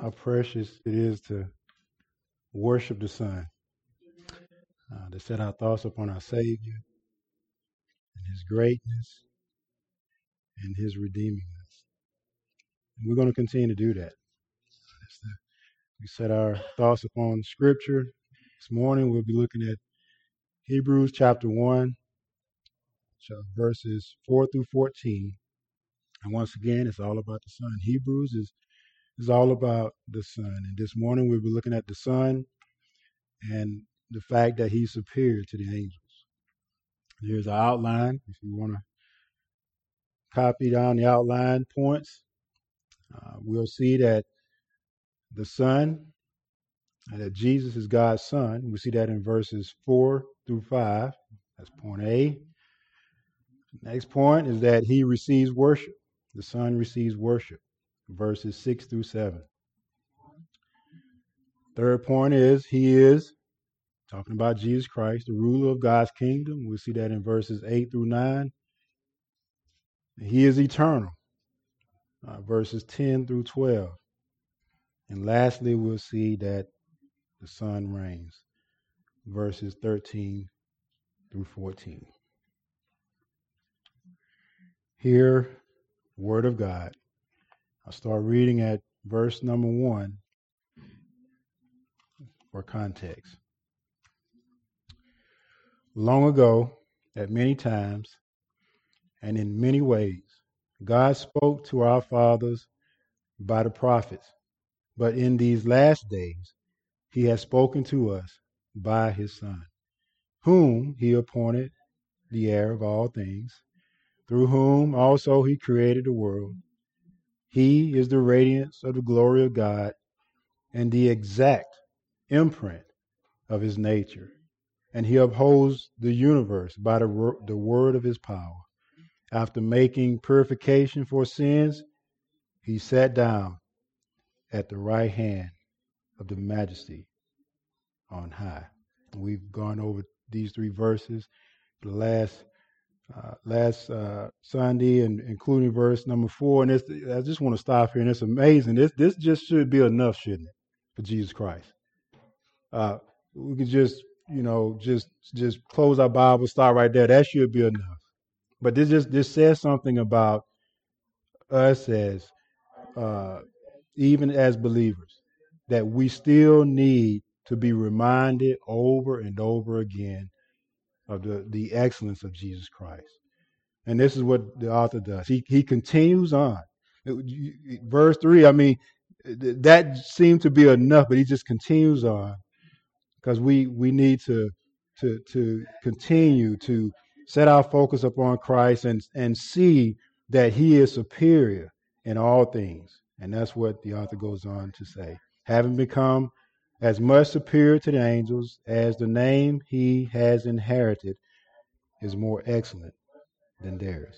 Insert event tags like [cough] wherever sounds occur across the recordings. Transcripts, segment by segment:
how precious it is to worship the Son, uh, to set our thoughts upon our Savior and His greatness and His redeeming us. And we're going to continue to do that. We set our thoughts upon Scripture. This morning we'll be looking at Hebrews chapter 1, verses 4 through 14. And once again, it's all about the Son. Hebrews is is all about the Son. And this morning we'll be looking at the Son and the fact that he's superior to the angels. Here's an outline if you want to copy down the outline points. Uh, we'll see that the Son, that Jesus is God's Son. We see that in verses 4 through 5. That's point A. Next point is that he receives worship. The Son receives worship verses 6 through 7. Third point is he is talking about Jesus Christ, the ruler of God's kingdom. We'll see that in verses 8 through 9. He is eternal, uh, verses 10 through 12. And lastly, we'll see that the Son reigns, verses 13 through 14. Here, Word of God. I'll start reading at verse number one for context. Long ago, at many times, and in many ways, God spoke to our fathers by the prophets. But in these last days, he has spoken to us by his Son, whom he appointed the heir of all things, through whom also he created the world. He is the radiance of the glory of God and the exact imprint of his nature. And he upholds the universe by the, the word of his power. After making purification for sins, he sat down at the right hand of the majesty on high. We've gone over these three verses the last uh, last uh, Sunday, and including verse number four. And I just want to stop here, and it's amazing. This this just should be enough, shouldn't it, for Jesus Christ? Uh, we could just you know just just close our Bible, start right there. That should be enough. But this just this says something about us as uh, even as believers that we still need to be reminded over and over again of the, the excellence of Jesus Christ. And this is what the author does. He, he continues on. Verse 3, I mean, that seemed to be enough, but he just continues on because we, we need to, to, to continue to set our focus upon Christ and, and see that he is superior in all things. And that's what the author goes on to say. Having become as much superior to the angels as the name he has inherited is more excellent than theirs.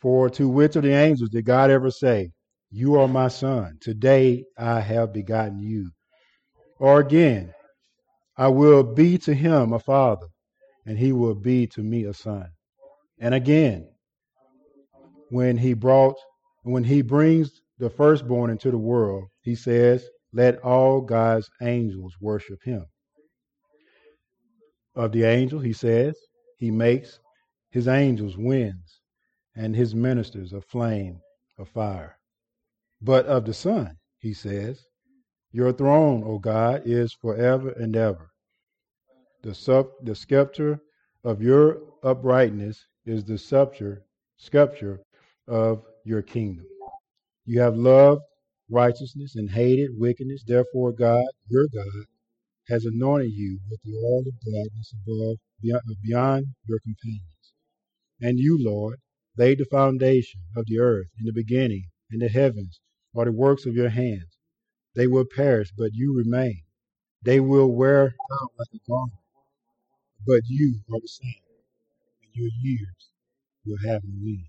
For to which of the angels did God ever say, You are my son, today I have begotten you? Or again, I will be to him a father, and he will be to me a son. And again, when he brought when he brings the firstborn into the world, he says, let all God's angels worship him. Of the angel, he says, he makes his angels winds and his ministers a flame of fire. But of the Son, he says, Your throne, O God, is forever and ever. The, sub, the scepter of your uprightness is the scepter, scepter of your kingdom. You have loved righteousness and hated wickedness. Therefore, God, your God, has anointed you with the oil of gladness above uh, beyond your companions. And you, Lord, laid the foundation of the earth in the beginning, and the heavens are the works of your hands. They will perish, but you remain. They will wear out like a garment, but you are the same, and your years will have no end.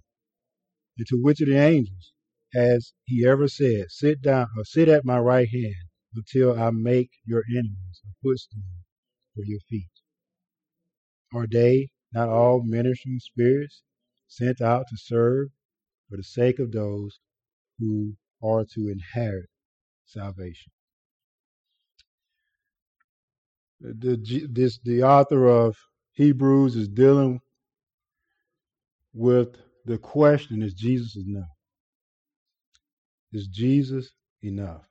And to which of the angels has he ever said, Sit down or sit at my right hand until I make your enemies a footstool for your feet? Are they not all ministering spirits sent out to serve for the sake of those who are to inherit salvation. The, this, the author of Hebrews is dealing with the question is Jesus enough? Is Jesus enough?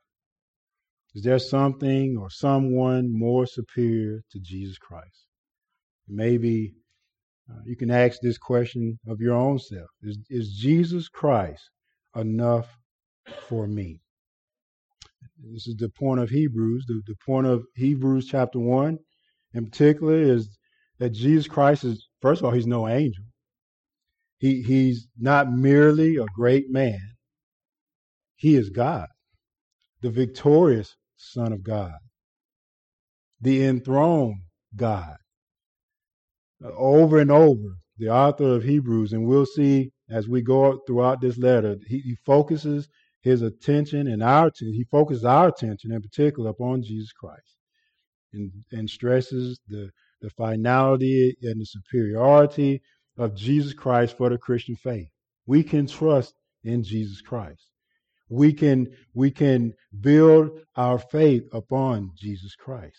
Is there something or someone more superior to Jesus Christ? Maybe uh, you can ask this question of your own self Is, is Jesus Christ enough for me? This is the point of Hebrews. The, the point of Hebrews chapter 1 in particular is that Jesus Christ is, first of all, he's no angel. He, he's not merely a great man. He is God, the victorious Son of God, the enthroned God. Over and over, the author of Hebrews, and we'll see as we go throughout this letter, he, he focuses his attention and our attention, he focuses our attention in particular upon Jesus Christ and, and stresses the, the finality and the superiority of Jesus Christ for the Christian faith. We can trust in Jesus Christ. We can, we can build our faith upon Jesus Christ.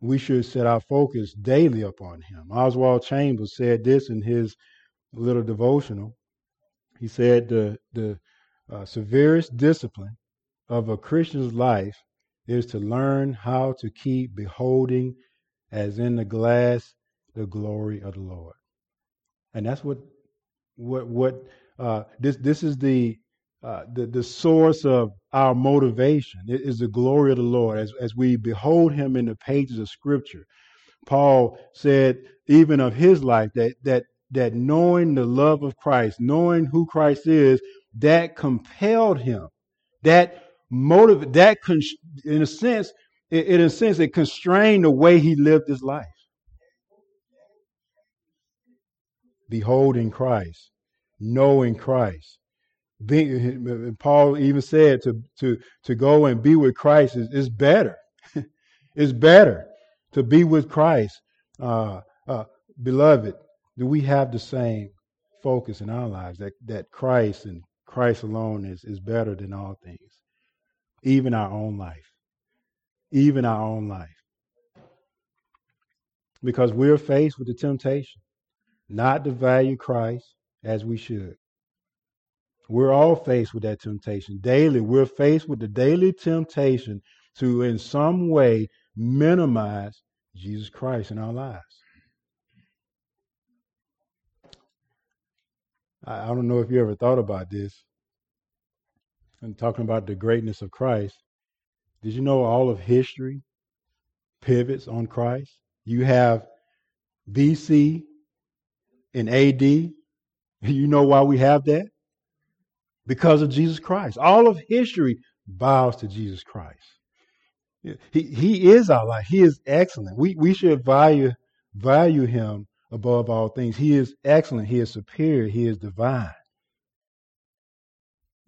We should set our focus daily upon him. Oswald Chambers said this in his little devotional. He said the, the uh, severest discipline of a Christian's life is to learn how to keep beholding as in the glass the glory of the Lord. And that's what what what uh, this this is the uh, the the source of our motivation. is the glory of the Lord as as we behold Him in the pages of Scripture. Paul said even of his life that that that knowing the love of Christ, knowing who Christ is, that compelled him. That motive, that con- in a sense, it, in a sense, it constrained the way he lived his life. Beholding Christ, knowing Christ. Being, Paul even said to, to, to go and be with Christ is, is better. [laughs] it's better to be with Christ. Uh, uh, beloved, do we have the same focus in our lives that, that Christ and Christ alone is, is better than all things, even our own life? Even our own life. Because we're faced with the temptation not to value Christ as we should. We're all faced with that temptation daily. We're faced with the daily temptation to, in some way, minimize Jesus Christ in our lives. I, don't know if you ever thought about this. And talking about the greatness of Christ, did you know all of history pivots on Christ? You have BC and AD. [laughs] You know why we have that? Because of Jesus Christ. All of history bows to Jesus Christ. He, he is our life. He is excellent. We, we should value, value him above all things. He is excellent. He is superior. He is divine.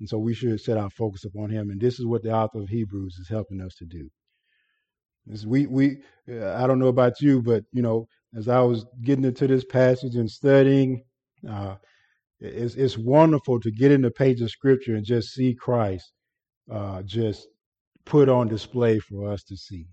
And so we should set our focus upon him. And this is what the author of Hebrews is helping us to do. This, we, we, uh, I don't know about you, but, you know, as I was getting into this passage and studying, uh, it's, it's wonderful to get in the page of scripture and just see Christ uh, just put on display for us to see.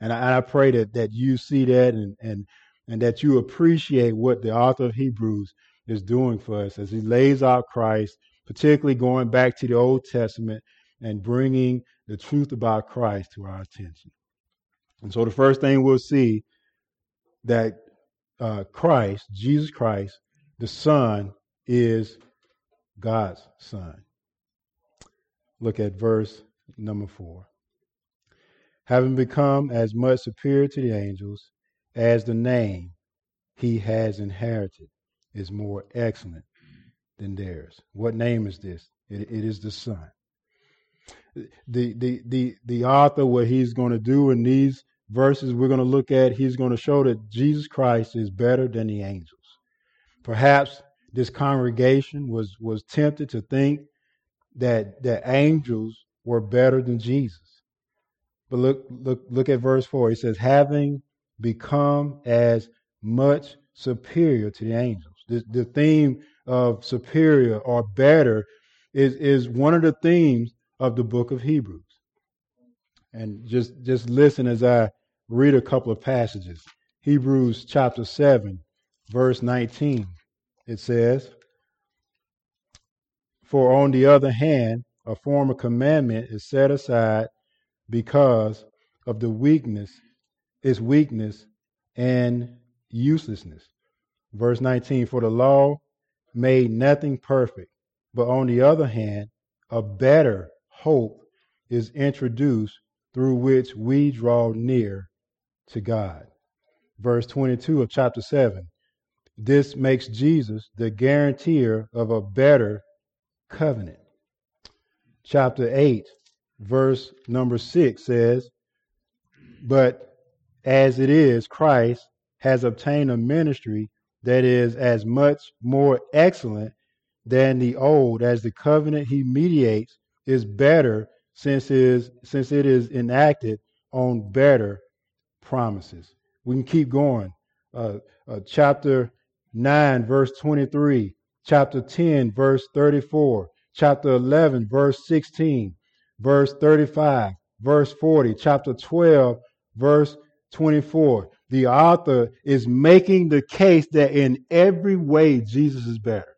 And I, I pray that, that you see that and, and and that you appreciate what the author of Hebrews is doing for us as he lays out Christ, particularly going back to the Old Testament and bringing the truth about Christ to our attention. And so the first thing we'll see that uh, Christ, Jesus Christ, the Son, is God's Son. Look at verse number four. Having become as much superior to the angels, as the name he has inherited is more excellent than theirs. What name is this? it, it is the Son. The, the, the, the author, what he's going to do in these verses we're going to look at, he's going to show that Jesus Christ is better than the angels. Perhaps this congregation was, was tempted to think that, that angels were better than Jesus. But look, look, look at verse 4. He says, having become as much superior to the angels. The, the theme of superior or better is, is one of the themes of the book of Hebrews. And just just listen as I read a couple of passages. Hebrews chapter 7, verse 19. It says, For on the other hand, a former commandment is set aside because of the weakness, its weakness and uselessness. Verse 19, For the law made nothing perfect, but on the other hand, a better hope is introduced through which we draw near to God. Verse 22 of chapter 7. This makes Jesus the guarantor of a better covenant. Chapter 8, verse number 6 says, But as it is, Christ has obtained a ministry that is as much more excellent than the old, as the covenant he mediates is better since is since it is enacted on better promises. We can keep going. Uh, uh, chapter 9, verse 23, chapter 10, verse 34, chapter 11, verse 16, verse 35, verse 40, chapter 12, verse 24. The author is making the case that in every way Jesus is better.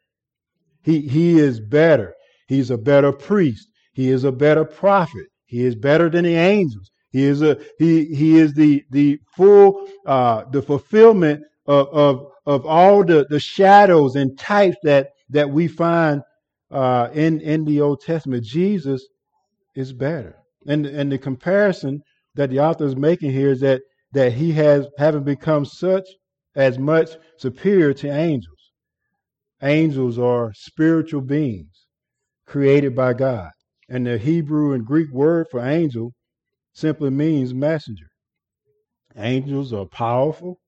He, he is better. He's a better priest. He is a better prophet. He is better than the angels. He is a he he is the the full uh, the fulfillment of, of of all the the shadows and types that that we find uh, in in the Old Testament. Jesus is better, and and the comparison that the author is making here is that that he has having become such as much superior to angels. Angels are spiritual beings created by God. And the Hebrew and Greek word for angel simply means messenger. Angels are powerful,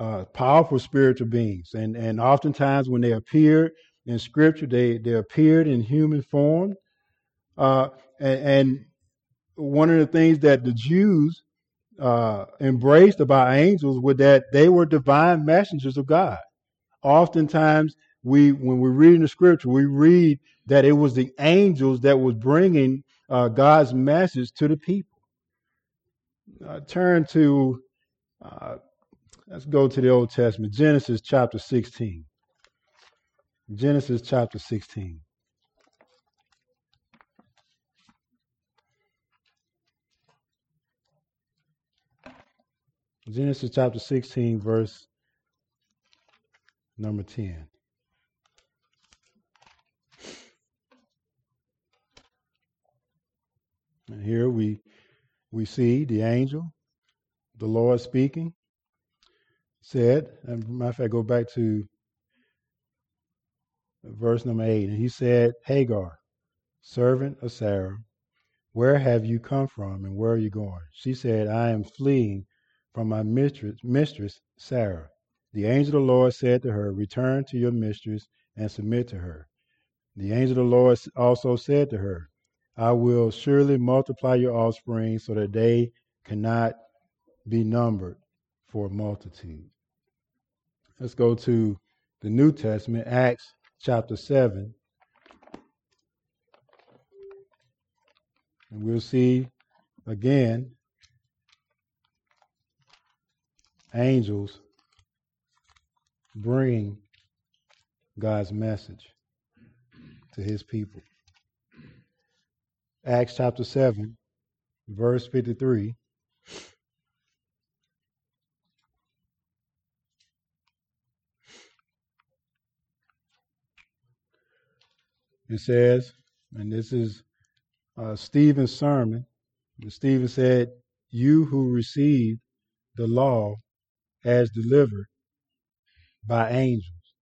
uh, powerful spiritual beings. And, and oftentimes when they appear in scripture, they, they appeared in human form. Uh, and, and, one of the things that the Jews uh, embraced about angels was that they were divine messengers of God. Oftentimes, we when we read in the scripture, we read that it was the angels that was bringing uh, God's message to the people. Uh, turn to, uh, let's go to the Old Testament, Genesis chapter 16. Genesis chapter 16. Genesis chapter 16, verse number 10. And here we we see the angel, the Lord speaking, said, and matter of fact, go back to verse number eight, and he said, Hagar, servant of Sarah, where have you come from and where are you going? She said, I am fleeing from my mistress, mistress Sarah. The angel of the Lord said to her, Return to your mistress and submit to her. The angel of the Lord also said to her, I will surely multiply your offspring so that they cannot be numbered for multitude. Let's go to the New Testament, Acts chapter 7. And we'll see again angels bring God's message to his people. Acts chapter 7, verse 53. It says, and this is uh, Stephen's sermon. Stephen said, You who received the law as delivered by angels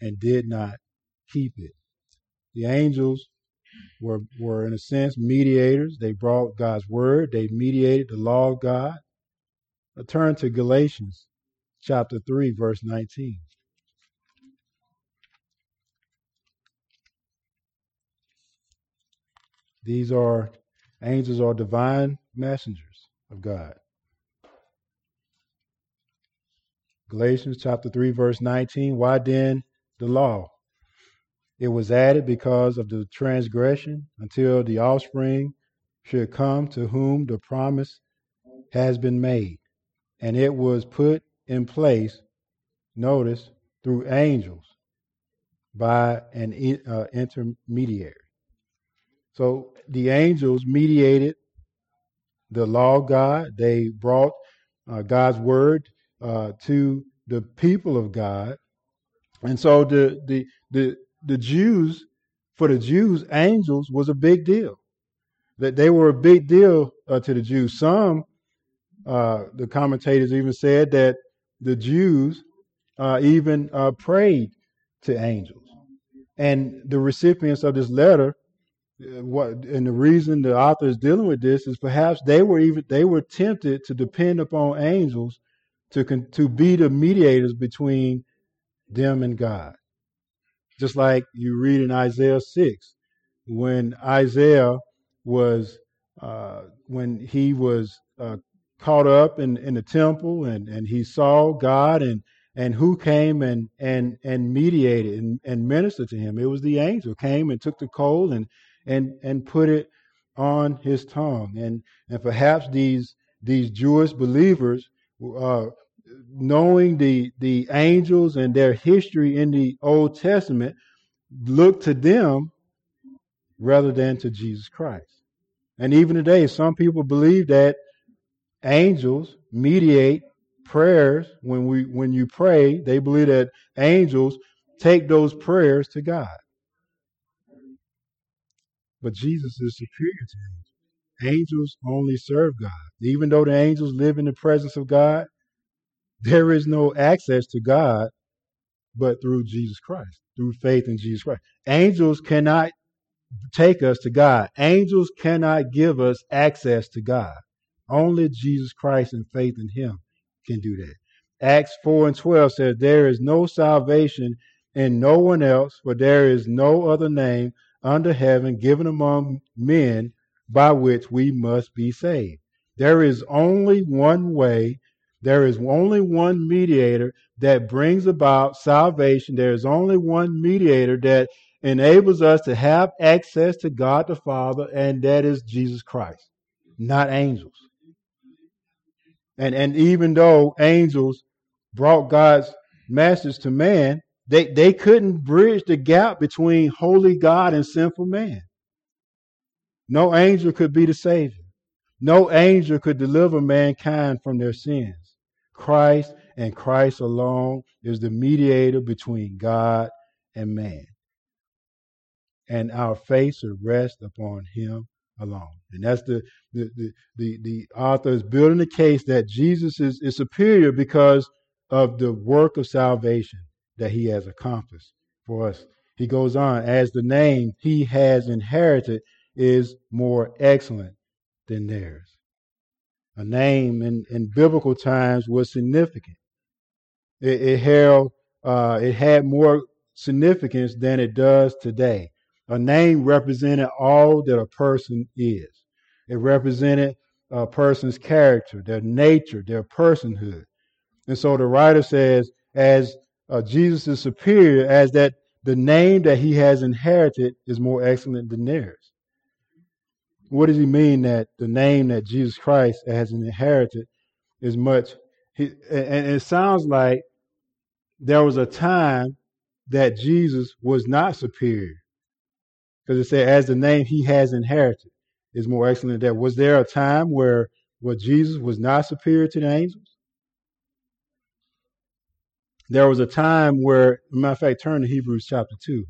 and did not keep it. The angels were, were in a sense mediators. They brought God's word. They mediated the law of God. I turn to Galatians chapter 3, verse 19. These are angels are divine messengers of God. Galatians chapter 3, verse 19. Why then the law? It was added because of the transgression until the offspring should come to whom the promise has been made. And it was put in place, notice, through angels by an uh, intermediary. So the angels mediated the law of God. They brought uh, God's word uh, to the people of God. And so the, the, the, the Jews, for the Jews, angels was a big deal. That they were a big deal uh, to the Jews. Some, uh, the commentators even said that the Jews uh, even uh, prayed to angels. And the recipients of this letter, what and the reason the author is dealing with this is perhaps they were even they were tempted to depend upon angels to to be the mediators between them and God. Just like you read in Isaiah 6, when Isaiah was, uh, when he was uh, caught up in, in the temple and, and he saw God and, and who came and, and, and mediated and, and ministered to him. It was the angel came and took the coal and, and, and put it on his tongue. And, and perhaps these, these Jewish believers, uh, knowing the the angels and their history in the Old Testament, look to them rather than to Jesus Christ. And even today, some people believe that angels mediate prayers when we when you pray. They believe that angels take those prayers to God. But Jesus is superior to angels. Angels only serve God. Even though the angels live in the presence of God, there is no access to God but through Jesus Christ, through faith in Jesus Christ. Angels cannot take us to God. Angels cannot give us access to God. Only Jesus Christ and faith in Him can do that. Acts 4 and 12 says, There is no salvation in no one else, for there is no other name under heaven given among men by which we must be saved. There is only one way there is only one mediator that brings about salvation. There is only one mediator that enables us to have access to God the Father, and that is Jesus Christ, not angels. And, and even though angels brought God's message to man, they, they couldn't bridge the gap between holy God and sinful man. No angel could be the Savior. No angel could deliver mankind from their sins. Christ and Christ alone is the mediator between God and man. And our faith should rest upon him alone. And that's the the, the, the, the author is building the case that Jesus is, is superior because of the work of salvation that he has accomplished for us. He goes on, as the name he has inherited is more excellent than theirs a name in, in biblical times was significant. It, it held, uh, it had more significance than it does today. A name represented all that a person is. It represented a person's character, their nature, their personhood. And so the writer says, as uh, Jesus is superior, as that the name that he has inherited is more excellent than theirs what does he mean that the name that Jesus Christ has inherited is much? He, and it sounds like there was a time that Jesus was not superior. Because it said, as the name he has inherited is more excellent than that. Was there a time where, where Jesus was not superior to the angels? There was a time where, matter of fact, turn to Hebrews chapter 2.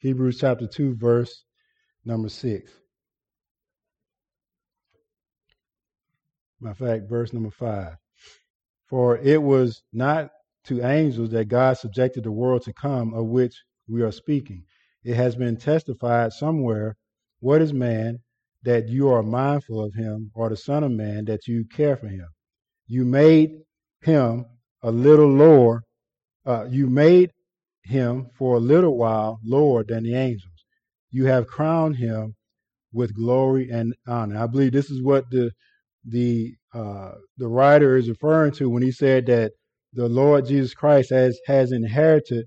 Hebrews chapter 2, verse number 6. Matter of fact, verse number 5. For it was not to angels that God subjected the world to come, of which we are speaking. It has been testified somewhere, What is man that you are mindful of him, or the Son of Man that you care for him? You made him a little lower. Uh, you made him for a little while lower than the angels. You have crowned him with glory and honor. I believe this is what the the uh, the writer is referring to when he said that the Lord Jesus Christ has has inherited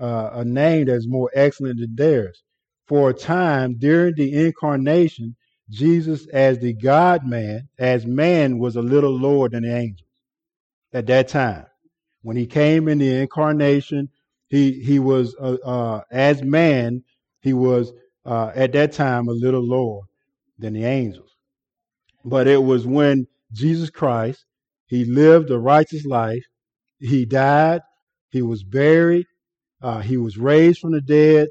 uh, a name that's more excellent than theirs. For a time during the incarnation, Jesus, as the God man, as man, was a little lower than the angels at that time. When he came in the incarnation, he he was uh, uh, as man, he was uh, at that time a little lower than the angels. But it was when Jesus Christ, he lived a righteous life, he died, he was buried, uh, he was raised from the dead,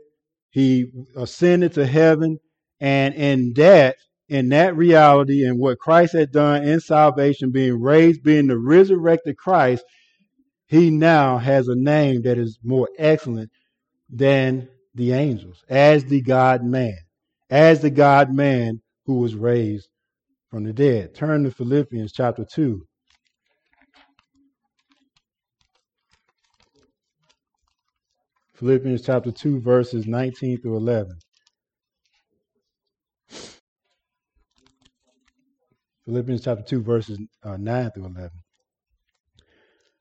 he ascended to heaven, and in that, in that reality, and what Christ had done in salvation, being raised, being the resurrected Christ, he now has a name that is more excellent than the angels, as the God man, as the God man who was raised from the dead. Turn to Philippians chapter 2. Philippians chapter 2, verses 19 through 11. Philippians chapter 2, verses uh, 9 through 11.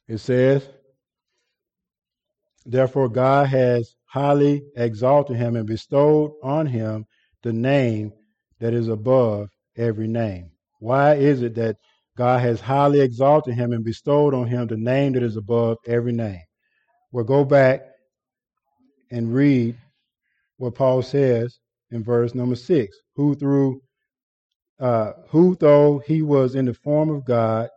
It says, Therefore, God has highly exalted him and bestowed on him the name that is above every name. Why is it that God has highly exalted him and bestowed on him the name that is above every name? Well, go back and read what Paul says in verse number six. Who through uh, who though he was in the form of God,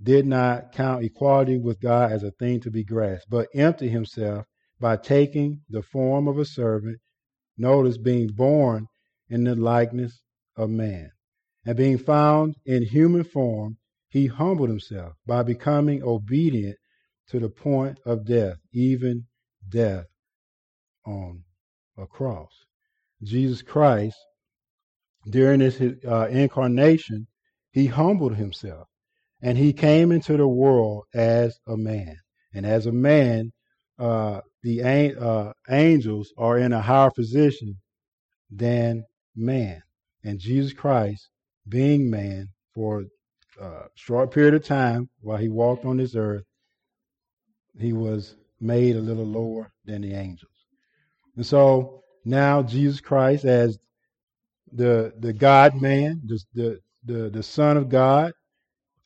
did not count equality with God as a thing to be grasped, but emptied himself by taking the form of a servant, notice being born in the likeness of man. And being found in human form, he humbled himself by becoming obedient to the point of death, even death on a cross. Jesus Christ, during his uh, incarnation, he humbled himself and he came into the world as a man. And as a man, uh, the uh, angels are in a higher position than man. And Jesus Christ, being man for a short period of time while he walked on this earth, he was made a little lower than the angels. And so now Jesus Christ, as the the God man, the the the, Son of God,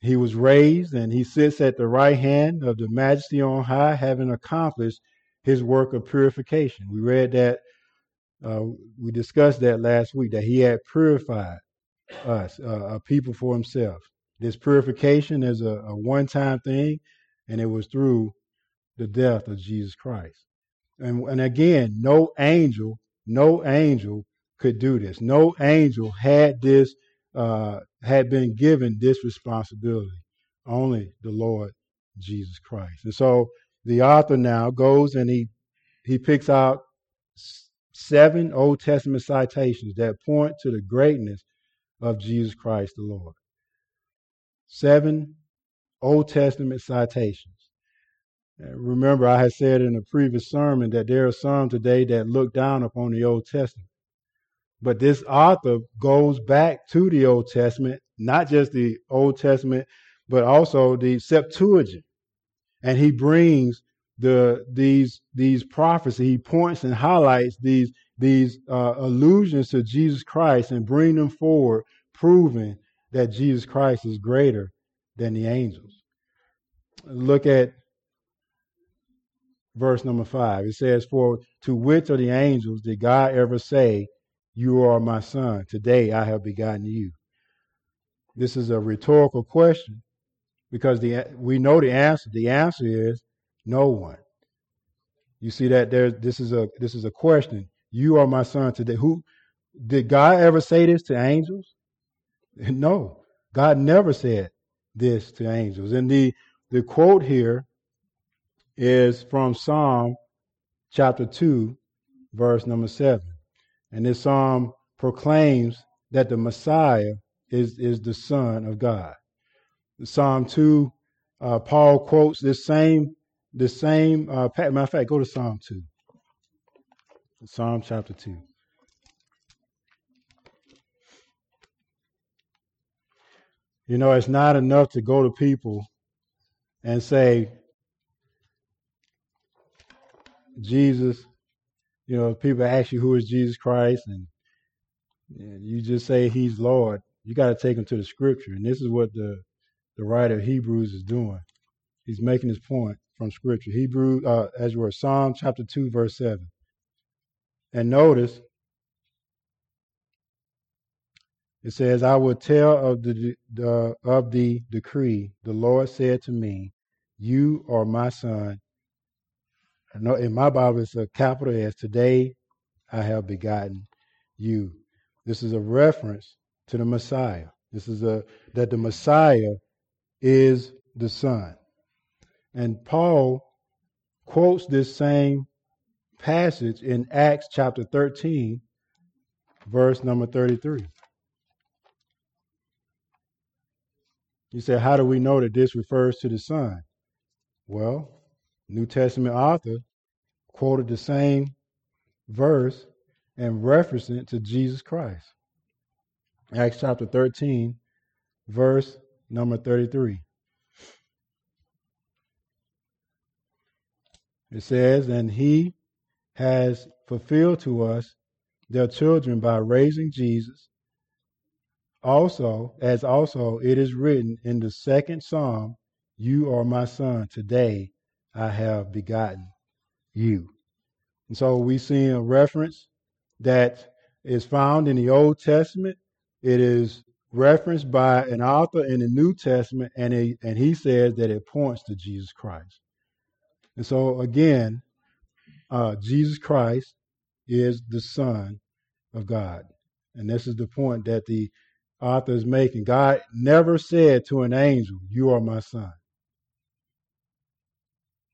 he was raised and he sits at the right hand of the majesty on high, having accomplished his work of purification. We read that, uh, we discussed that last week, that he had purified us, uh, a people for himself. This purification is a, a one time thing, and it was through the death of Jesus Christ. And, and again, no angel, no angel could do this. No angel had this uh, had been given this responsibility. Only the Lord Jesus Christ. And so the author now goes and he he picks out seven Old Testament citations that point to the greatness of Jesus Christ the Lord. Seven Old Testament citations. Remember, I had said in a previous sermon that there are some today that look down upon the Old Testament. But this author goes back to the Old Testament, not just the Old Testament, but also the Septuagint. And he brings the these these prophecies. He points and highlights these these uh, allusions to Jesus Christ and bring them forward, proving that Jesus Christ is greater than the angels. Look at verse number five. It says, "For to which of the angels did God ever say?" You are my son. Today I have begotten you. This is a rhetorical question because the we know the answer. The answer is no one. You see that there this is a this is a question. You are my son today. Who did God ever say this to angels? [laughs] No. God never said this to angels. And the the quote here is from Psalm chapter 2 verse number 7. And this psalm proclaims that the Messiah is, is the Son of God. Psalm 2, uh, Paul quotes this same, the same, uh, matter of fact, go to Psalm 2. Psalm chapter 2. You know, it's not enough to go to people and say, Jesus, you know, people ask you who is Jesus Christ, and, and you just say he's Lord, you got to take them to the scripture. And this is what the, the writer of Hebrews is doing. He's making his point from scripture. Hebrew, uh, as you were, Psalm chapter 2, verse 7. And notice, it says, I will tell of the, the of the decree. The Lord said to me, You are my son. I know in my Bible it's a capital S. Today I have begotten you. This is a reference to the Messiah. This is a that the Messiah is the Son. And Paul quotes this same passage in Acts chapter 13, verse number 33. You say, how do we know that this refers to the Son? Well, New Testament author quoted the same verse and referenced it to Jesus Christ. Acts chapter 13, verse number 33. It says, And he has fulfilled to us their children by raising Jesus. Also, as also it is written in the second psalm, You are my son, today I have begotten you. And so we see a reference that is found in the Old Testament it is referenced by an author in the New Testament, and, it, and he says that it points to Jesus Christ. And so, again, uh, Jesus Christ is the Son of God. And this is the point that the author is making. God never said to an angel, You are my son.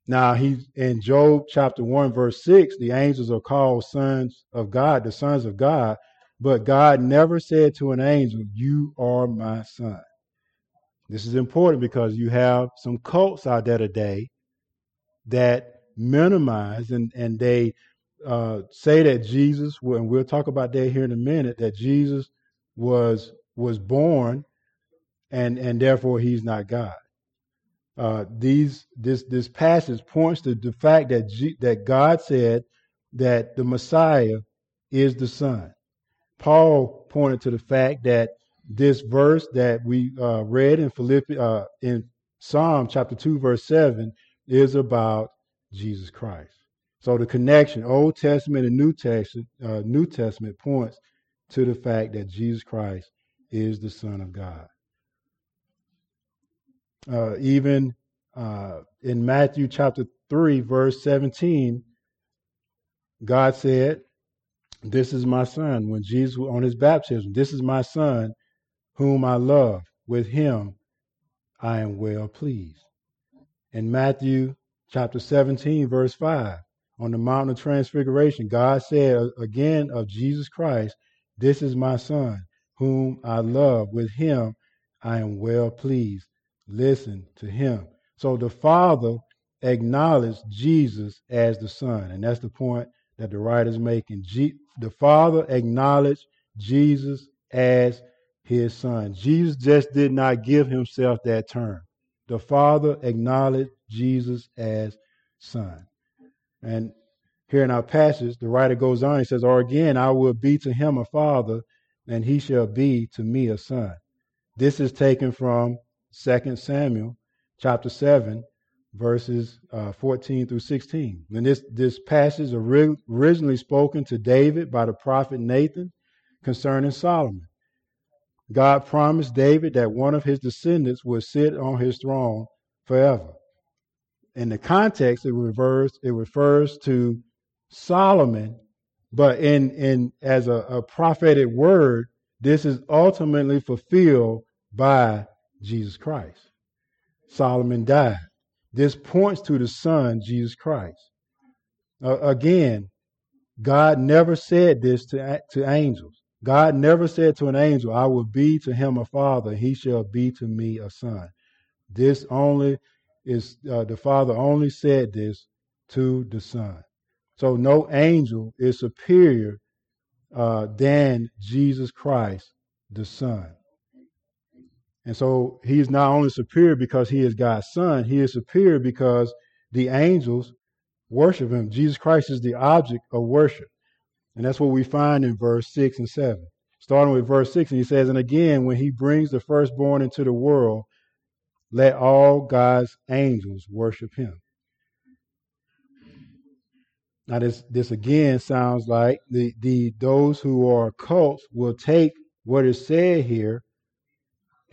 Now, he in Job chapter 1, verse 6, the angels are called sons of God, the sons of God. But God never said to an angel, You are my son. This is important because you have some cults out there today that minimize and, and they uh, say that Jesus, and we'll talk about that here in a minute, that Jesus was was born and and therefore he's not God. Uh, these this this passage points to the fact that G, that God said that the Messiah is the Son. Paul pointed to the fact that this verse that we uh, read in Philippi, uh, in Psalm chapter two, verse seven, is about Jesus Christ. So the connection, Old Testament and New Testament, uh, New Testament points to the fact that Jesus Christ is the Son of God. Uh, even uh, in Matthew chapter 3, verse 17, God said, this is my son. When Jesus, on his baptism, this is my son whom I love. With him I am well pleased. In Matthew chapter 17, verse 5, on the Mountain of Transfiguration, God said again of Jesus Christ, This is my son whom I love. With him I am well pleased. Listen to him. So the Father acknowledged Jesus as the Son. And that's the point that the writer's making. G- the Father acknowledged Jesus as his son. Jesus just did not give himself that term. The Father acknowledged Jesus as son. And here in our passage, the writer goes on, and says, Or again, I will be to him a father, and he shall be to me a son. This is taken from 2 Samuel chapter 7, verses uh, 14 through 16. And this, this passage originally spoken to David by the prophet Nathan concerning Solomon. God promised David that one of his descendants would sit on his throne forever. In the context, it refers, it refers to Solomon, but in, in as a, a prophetic word, this is ultimately fulfilled by Jesus Christ. Solomon died. This points to the Son, Jesus Christ. Uh, again, God never said this to, to angels. God never said to an angel, I will be to him a father, he shall be to me a son. This only is, uh, the Father only said this to the Son. So no angel is superior uh, than Jesus Christ, the Son. And so he's not only superior because he is God's son, he is superior because the angels worship him. Jesus Christ is the object of worship. And that's what we find in verse 6 and 7. Starting with verse 6, and he says, And again, when he brings the firstborn into the world, let all God's angels worship him. Now this this again sounds like the, the those who are cults will take what is said here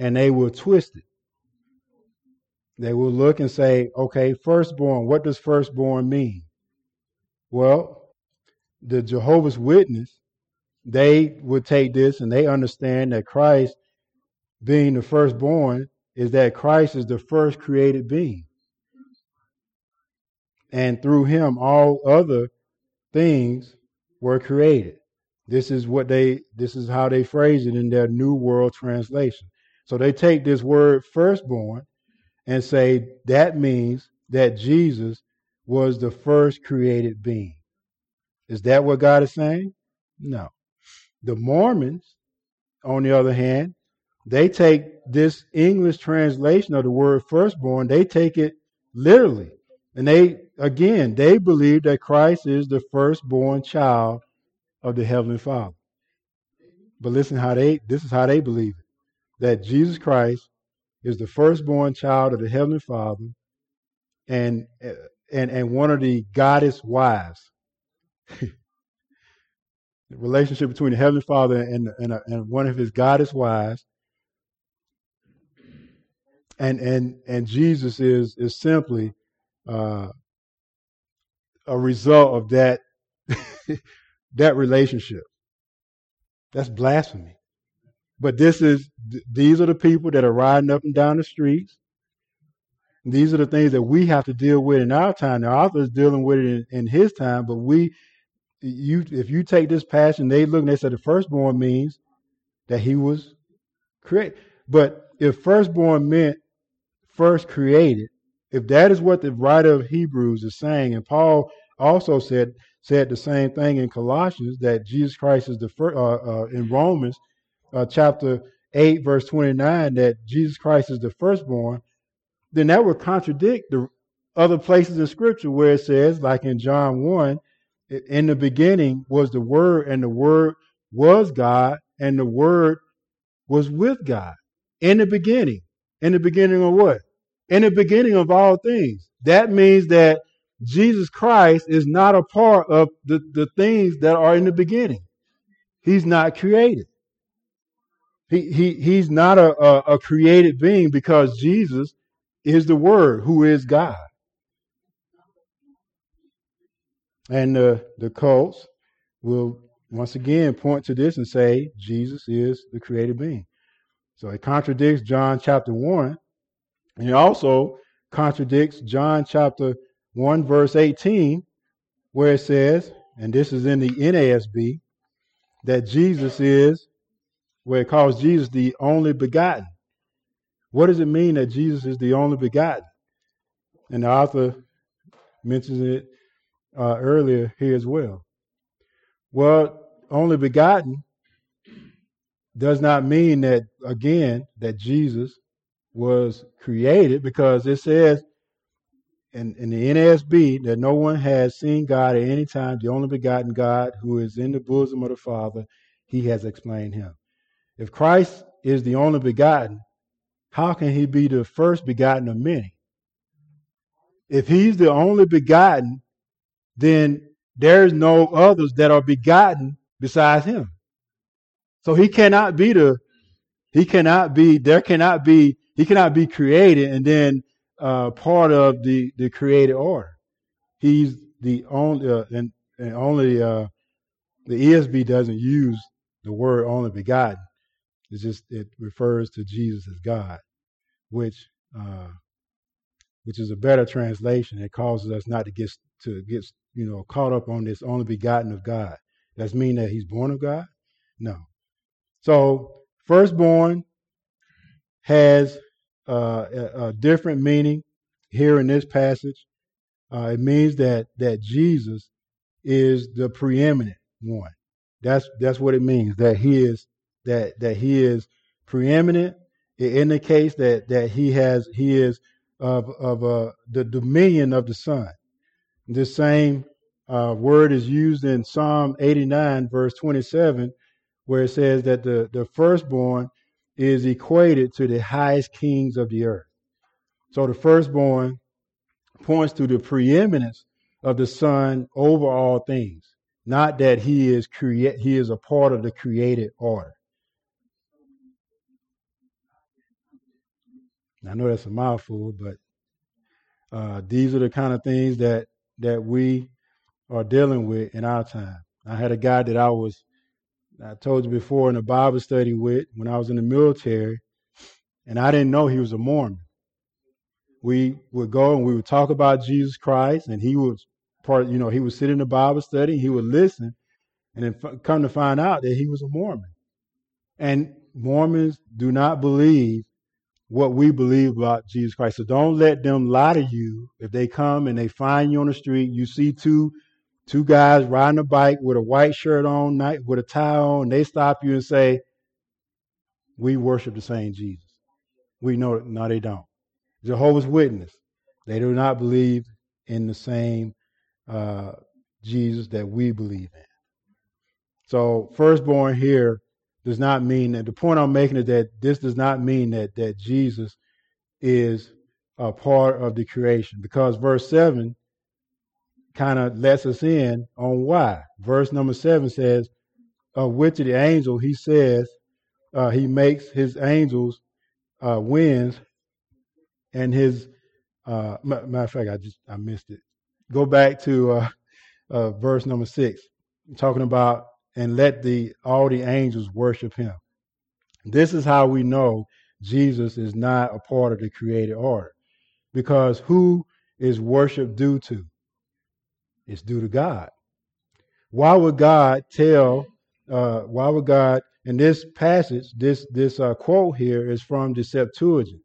and they will twist it. They will look and say, okay, firstborn, what does firstborn mean? Well, the Jehovah's Witness, they would take this and they understand that Christ being the firstborn is that Christ is the first created being and through him all other things were created. This is what they this is how they phrase it in their New World Translation. So they take this word firstborn and say that means that Jesus was the first created being. Is that what God is saying? No. The Mormons, on the other hand, they take this English translation of the word firstborn, they take it literally. And they, again, they believe that Christ is the firstborn child of the Heavenly Father. But listen how they, this is how they believe it. That Jesus Christ is the firstborn child of the Heavenly Father and, and, and one of the goddess wives. [laughs] the relationship between the Heavenly Father and, and, and one of his goddess wives. And, and, and Jesus is, is simply uh, a result of that [laughs] that relationship. That's blasphemy. But this is these are the people that are riding up and down the streets. These are the things that we have to deal with in our time. The author is dealing with it in, in his time, but we you if you take this passion, they look and they said the firstborn means that he was created. But if firstborn meant first created, if that is what the writer of Hebrews is saying, and Paul also said said the same thing in Colossians that Jesus Christ is the first uh, uh, in Romans uh, chapter eight verse twenty nine that Jesus Christ is the firstborn, then that would contradict the other places in Scripture where it says, like in John one, in the beginning was the Word, and the Word was God, and the Word was with God. In the beginning, in the beginning of what? in the beginning of all things. That means that Jesus Christ is not a part of the, the things that are in the beginning. He's not created. He, he, he's not a, a, a created being because Jesus is the Word who is God. And the, the cults will once again point to this and say Jesus is the created being. So it contradicts John chapter 1 and it also contradicts John chapter 1, verse 18, where it says, and this is in the NASB, that Jesus is, where it calls Jesus the only begotten. What does it mean that Jesus is the only begotten? And the author mentions it uh, earlier here as well. Well, only begotten does not mean that, again, that Jesus was created because it says in, in the NASB that no one has seen God at any time, the only begotten God who is in the bosom of the Father, he has explained him. If Christ is the only begotten, how can he be the first begotten of many? If he's the only begotten, then there's no others that are begotten besides him. So he cannot be the, he cannot be, there cannot be he cannot be created and then uh, part of the, the created order. He's the only, uh, and, and only uh, the ESV doesn't use the word only begotten. It's just, it refers to Jesus as God, which, uh, which is a better translation. It causes us not to get, to get, you know, caught up on this only begotten of God. Does mean that he's born of God? No. So, firstborn has uh, a, a, different meaning here in this passage. Uh, it means that that Jesus is the preeminent one. That's that's what it means. That he is that that he is preeminent. It indicates that that he has he is of of uh, the dominion of the Son. This same uh, word is used in Psalm 89, verse 27, where it says that the, the firstborn is equated to the highest kings of the earth. So the firstborn points to the preeminence of the Son over all things, not that he is create he is a part of the created order. I know that's a mouthful, but uh, these are the kind of things that that we are dealing with in our time. I had a guy that I was I told you before in a Bible study with when I was in the military, and I didn't know he was a Mormon. We would go and we would talk about Jesus Christ, and he was part. You know, he would sit in the Bible study, he would listen, and then come to find out that he was a Mormon. And Mormons do not believe what we believe about Jesus Christ. So don't let them lie to you. If they come and they find you on the street, you see two two guys riding a bike with a white shirt on, with a tie on, they stop you and say, "We worship the same Jesus." We know it. No, they don't. Jehovah's Witness, they do not believe in the same uh, Jesus that we believe in. So, firstborn here does not mean that the point I'm making is that this does not mean that that Jesus is a part of the creation because verse 7 kind of lets us in on why. Verse number 7 says, Of which of the angel he says, uh, he makes his angels uh, winds and his, uh, matter of fact, I just, I missed it. Go back to uh, uh, verse number 6, talking about and let the all the angels worship him. This is how we know Jesus is not a part of the created order. Because who is worship due to? It's due to God. Why would God tell, uh, why would God, in this passage, this, this uh, quote here is from the Septuagint.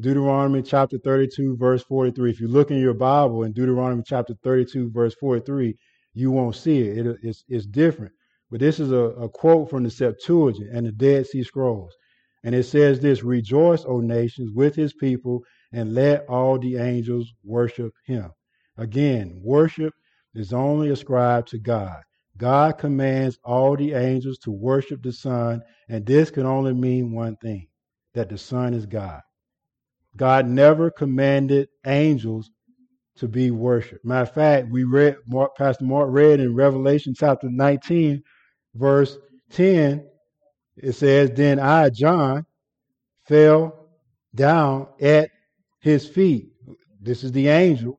Deuteronomy chapter 32, verse 43. If you look in your Bible in Deuteronomy chapter 32, verse 43, you won't see it. it it's, it's different. But this is a, a quote from the Septuagint and the Dead Sea Scrolls. And it says this Rejoice, O nations, with his people, and let all the angels worship him. Again, worship is only ascribed to God. God commands all the angels to worship the Son, and this can only mean one thing that the Son is God. God never commanded angels to be worshiped. Matter of fact, we read, Mark, Pastor Mark read in Revelation chapter 19 verse 10, it says, Then I, John, fell down at his feet. This is the angel.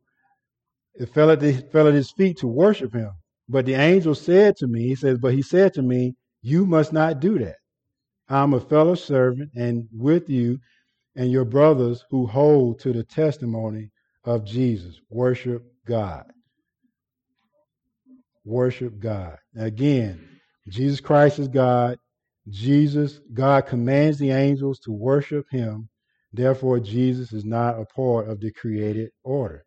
It fell at, the, fell at his feet to worship him. But the angel said to me, he says, But he said to me, You must not do that. I'm a fellow servant and with you and your brothers who hold to the testimony of Jesus. Worship God. Worship God. Again, Jesus Christ is God. Jesus, God commands the angels to worship him. Therefore, Jesus is not a part of the created order.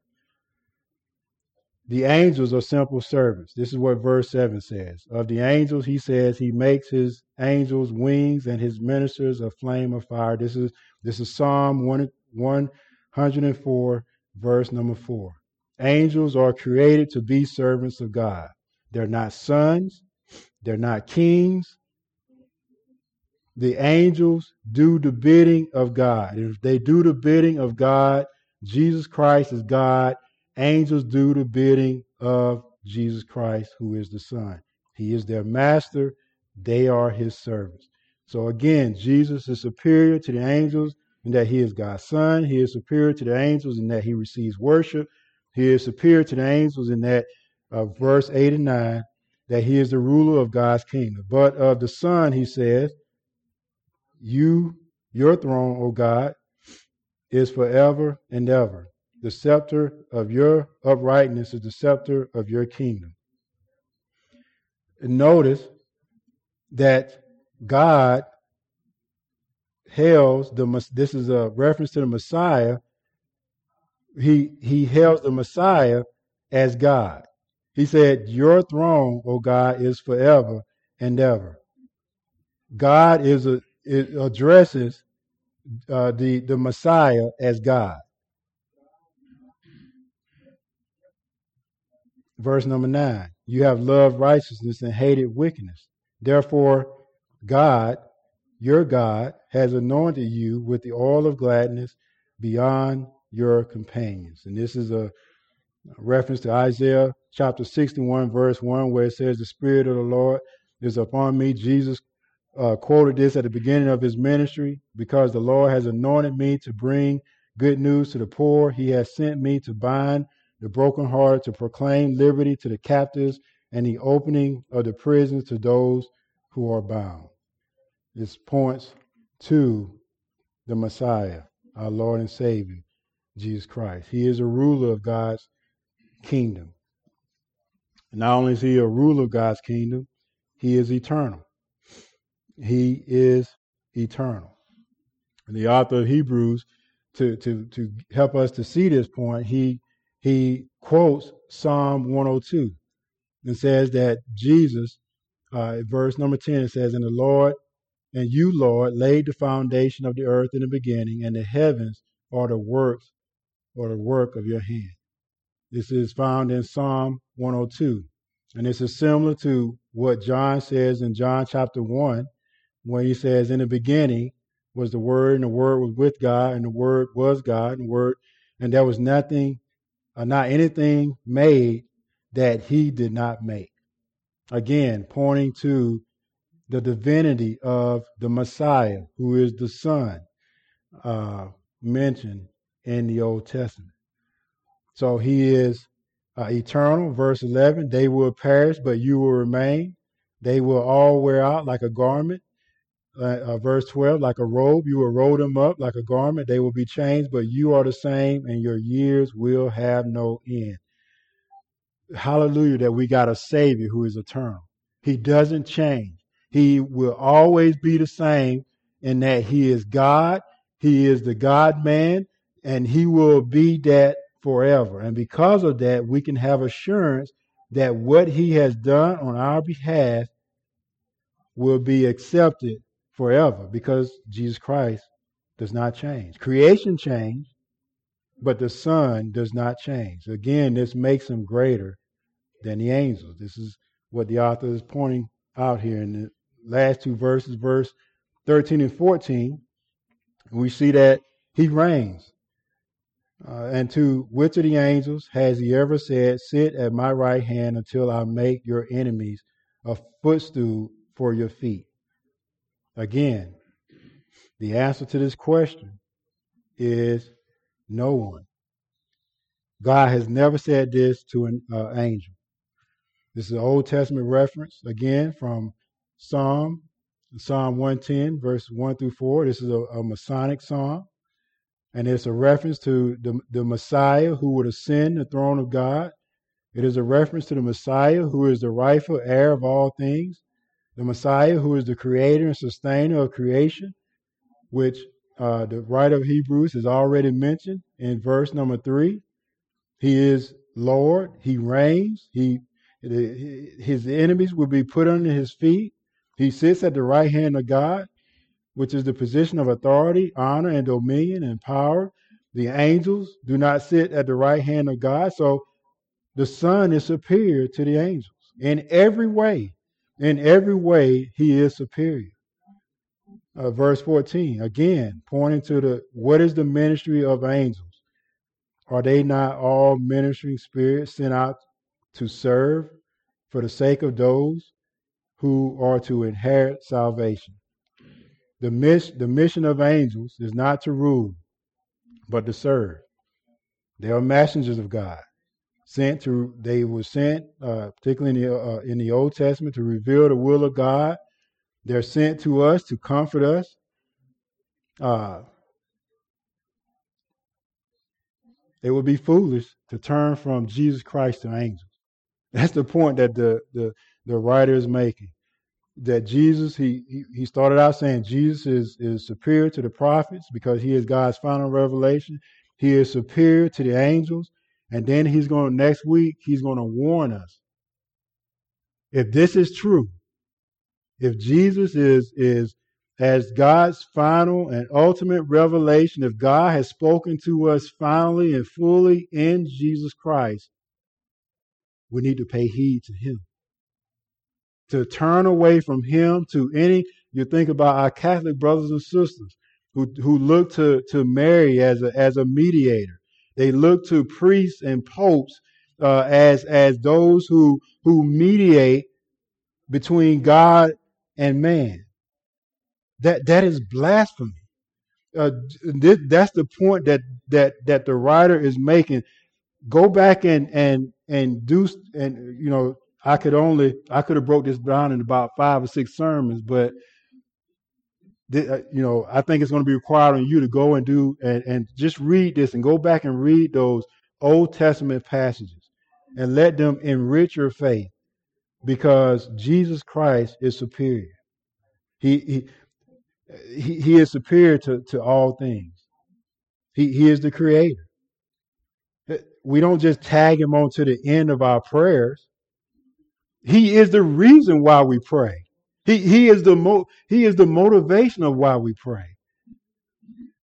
The angels are simple servants. This is what verse 7 says. Of the angels, he says he makes his angels wings and his ministers a flame of fire. This is this is Psalm 1, 104, verse number 4. Angels are created to be servants of God. They're not sons, they're not kings. The angels do the bidding of God. If they do the bidding of God, Jesus Christ is God. Angels do the bidding of Jesus Christ, who is the Son. He is their master. They are his servants. So again, Jesus is superior to the angels in that he is God's son. He is superior to the angels in that he receives worship. He is superior to the angels in that uh, verse 8 and 9 that he is the ruler of God's kingdom. But of the Son, he says, You, your throne, O God, is forever and ever. The scepter of your uprightness is the scepter of your kingdom. And notice that God hails the this is a reference to the Messiah. He he hails the Messiah as God. He said, Your throne, O God, is forever and ever. God is a, addresses uh, the, the Messiah as God. Verse number nine You have loved righteousness and hated wickedness. Therefore, God, your God, has anointed you with the oil of gladness beyond your companions. And this is a reference to Isaiah chapter 61, verse 1, where it says, The Spirit of the Lord is upon me. Jesus uh, quoted this at the beginning of his ministry because the Lord has anointed me to bring good news to the poor. He has sent me to bind the brokenhearted, to proclaim liberty to the captives, and the opening of the prisons to those who are bound. This points to the Messiah, our Lord and Savior, Jesus Christ. He is a ruler of God's kingdom. And not only is he a ruler of God's kingdom, he is eternal. He is eternal. And the author of Hebrews, to, to, to help us to see this point, he, he quotes Psalm 102 and says that Jesus, uh, verse number 10, it says, And the Lord and you, Lord, laid the foundation of the earth in the beginning, and the heavens are the works or the work of your hand. This is found in Psalm 102. And this is similar to what John says in John chapter 1, when he says, In the beginning was the Word, and the Word was with God, and the Word was God, and Word, and there was nothing, uh, not anything made that he did not make. Again, pointing to the divinity of the Messiah, who is the Son uh, mentioned in the Old Testament. So he is uh, eternal. Verse 11 they will perish, but you will remain. They will all wear out like a garment. Uh, uh, verse 12 like a robe, you will roll them up like a garment. They will be changed, but you are the same, and your years will have no end. Hallelujah, that we got a Savior who is eternal. He doesn't change. He will always be the same in that He is God, He is the God man, and He will be that forever. And because of that, we can have assurance that what he has done on our behalf will be accepted forever because Jesus Christ does not change. Creation changed, but the Son does not change. Again, this makes him greater than the angels. This is what the author is pointing out here in the last two verses, verse 13 and 14. We see that he reigns. Uh, and to which of the angels has he ever said, Sit at my right hand until I make your enemies a footstool for your feet? Again, the answer to this question is no one. God has never said this to an uh, angel. This is an Old Testament reference, again, from Psalm, Psalm 110, verse 1 through 4. This is a, a Messianic psalm. And it's a reference to the, the Messiah who would ascend the throne of God. It is a reference to the Messiah who is the rightful heir of all things, the Messiah who is the creator and sustainer of creation, which uh, the writer of Hebrews has already mentioned in verse number three. He is Lord. He reigns. He his enemies will be put under his feet. He sits at the right hand of God which is the position of authority, honor, and dominion and power. The angels do not sit at the right hand of God. So the Son is superior to the angels in every way. In every way, he is superior. Uh, verse 14, again, pointing to the what is the ministry of angels? Are they not all ministering spirits sent out to serve for the sake of those who are to inherit salvation? The, miss, the mission of angels is not to rule, but to serve. They are messengers of God. Sent to, they were sent, uh, particularly in the, uh, in the Old Testament, to reveal the will of God. They're sent to us to comfort us. Uh, it would be foolish to turn from Jesus Christ to angels. That's the point that the, the, the writer is making that Jesus, he, he, started out saying Jesus is, is superior to the prophets because he is God's final revelation. He is superior to the angels. And then he's going to, next week, he's going to warn us. If this is true, if Jesus is, is as God's final and ultimate revelation, if God has spoken to us finally and fully in Jesus Christ, we need to pay heed to him. To turn away from him to any, you think about our Catholic brothers and sisters who, who look to, to Mary as a, as a mediator. They look to priests and popes uh, as, as those who, who mediate between God and man. That, that is blasphemy. Uh, this, that's the point that, that, that the writer is making. Go back and, and, and do, and, you know, I could only, I could have broke this down in about five or six sermons, but uh, you know, I think it's going to be required on you to go and do and, and just read this and go back and read those Old Testament passages and let them enrich your faith because Jesus Christ is superior. He he he, he is superior to, to all things. He he is the creator. We don't just tag him on to the end of our prayers. He is the reason why we pray. He, he, is the mo- he is the motivation of why we pray.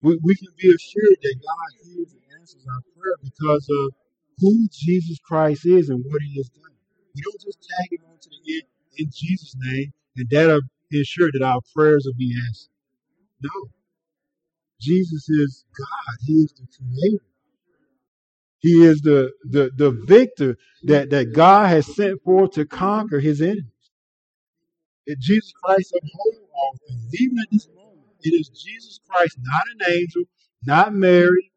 We, we can be assured that God hears and answers our prayer because of who Jesus Christ is and what he has done. We don't just tag him on to the end in Jesus' name and that'll ensure that our prayers will be answered. No. Jesus is God. He is the creator. He is the, the, the victor that, that God has sent forth to conquer his enemies that Jesus Christ upholds all things. Even at this moment, it is Jesus Christ, not an angel, not Mary.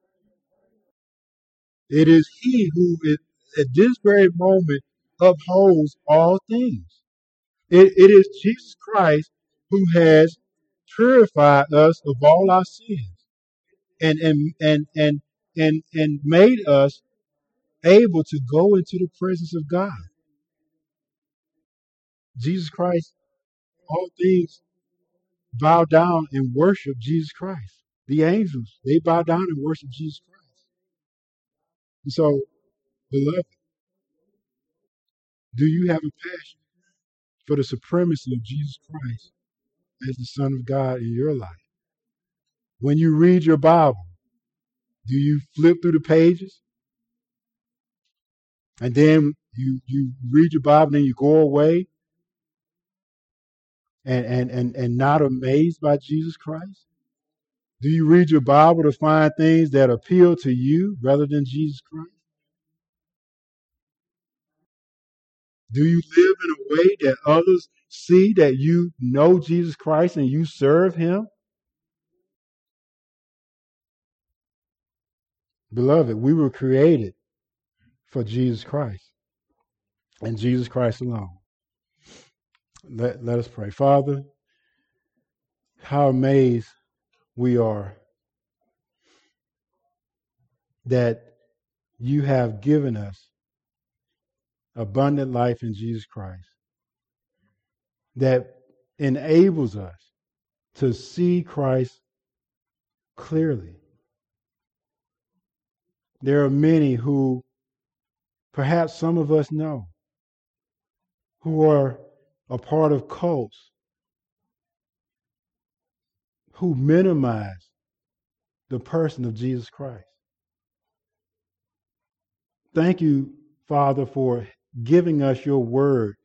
It is He who, is, at this very moment, upholds all things. It, it is Jesus Christ who has purified us of all our sins and and and and and, and made us able to go into the presence of God. Jesus Christ all things bow down and worship Jesus Christ. The angels, they bow down and worship Jesus Christ. And so, beloved, do you have a passion for the supremacy of Jesus Christ as the Son of God in your life? When you read your Bible, do you flip through the pages? And then you, you read your Bible and then you go away and, and, and, and not amazed by Jesus Christ? Do you read your Bible to find things that appeal to you rather than Jesus Christ? Do you live in a way that others see that you know Jesus Christ and you serve him? Beloved, we were created for Jesus Christ and Jesus Christ alone. Let, let us pray. Father, how amazed we are that you have given us abundant life in Jesus Christ that enables us to see Christ clearly. There are many who perhaps some of us know who are a part of cults who minimize the person of Jesus Christ. Thank you, Father, for giving us your word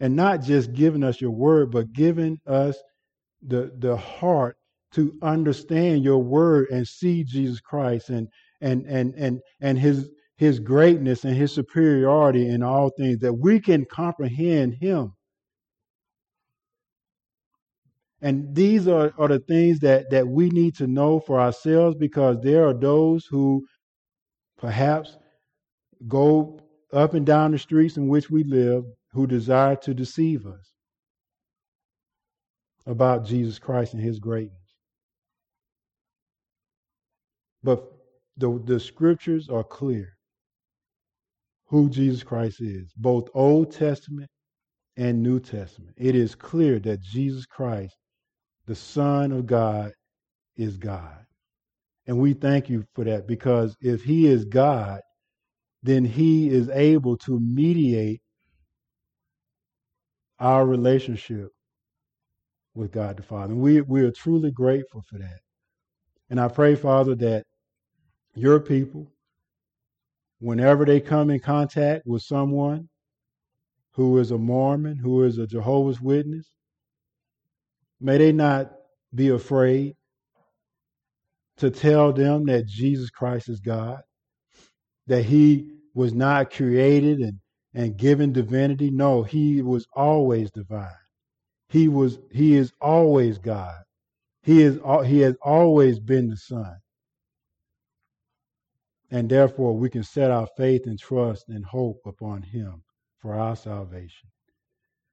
and not just giving us your word, but giving us the, the heart to understand your word and see Jesus Christ and, and, and, and, and his, his greatness and his superiority in all things, that we can comprehend him and these are, are the things that, that we need to know for ourselves because there are those who perhaps go up and down the streets in which we live who desire to deceive us about Jesus Christ and his greatness. But the, the scriptures are clear who Jesus Christ is, both Old Testament and New Testament. It is clear that Jesus Christ the Son of God is God. And we thank you for that because if He is God, then He is able to mediate our relationship with God the Father. And we, we are truly grateful for that. And I pray, Father, that your people, whenever they come in contact with someone who is a Mormon, who is a Jehovah's Witness, may they not be afraid to tell them that Jesus Christ is God, that he was not created and, and given divinity. No, he was always divine. He was he is always God. He is he has always been the Son. And therefore we can set our faith and trust and hope upon him for our salvation.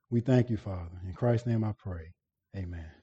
We thank you, Father. In Christ's name I pray. Amen.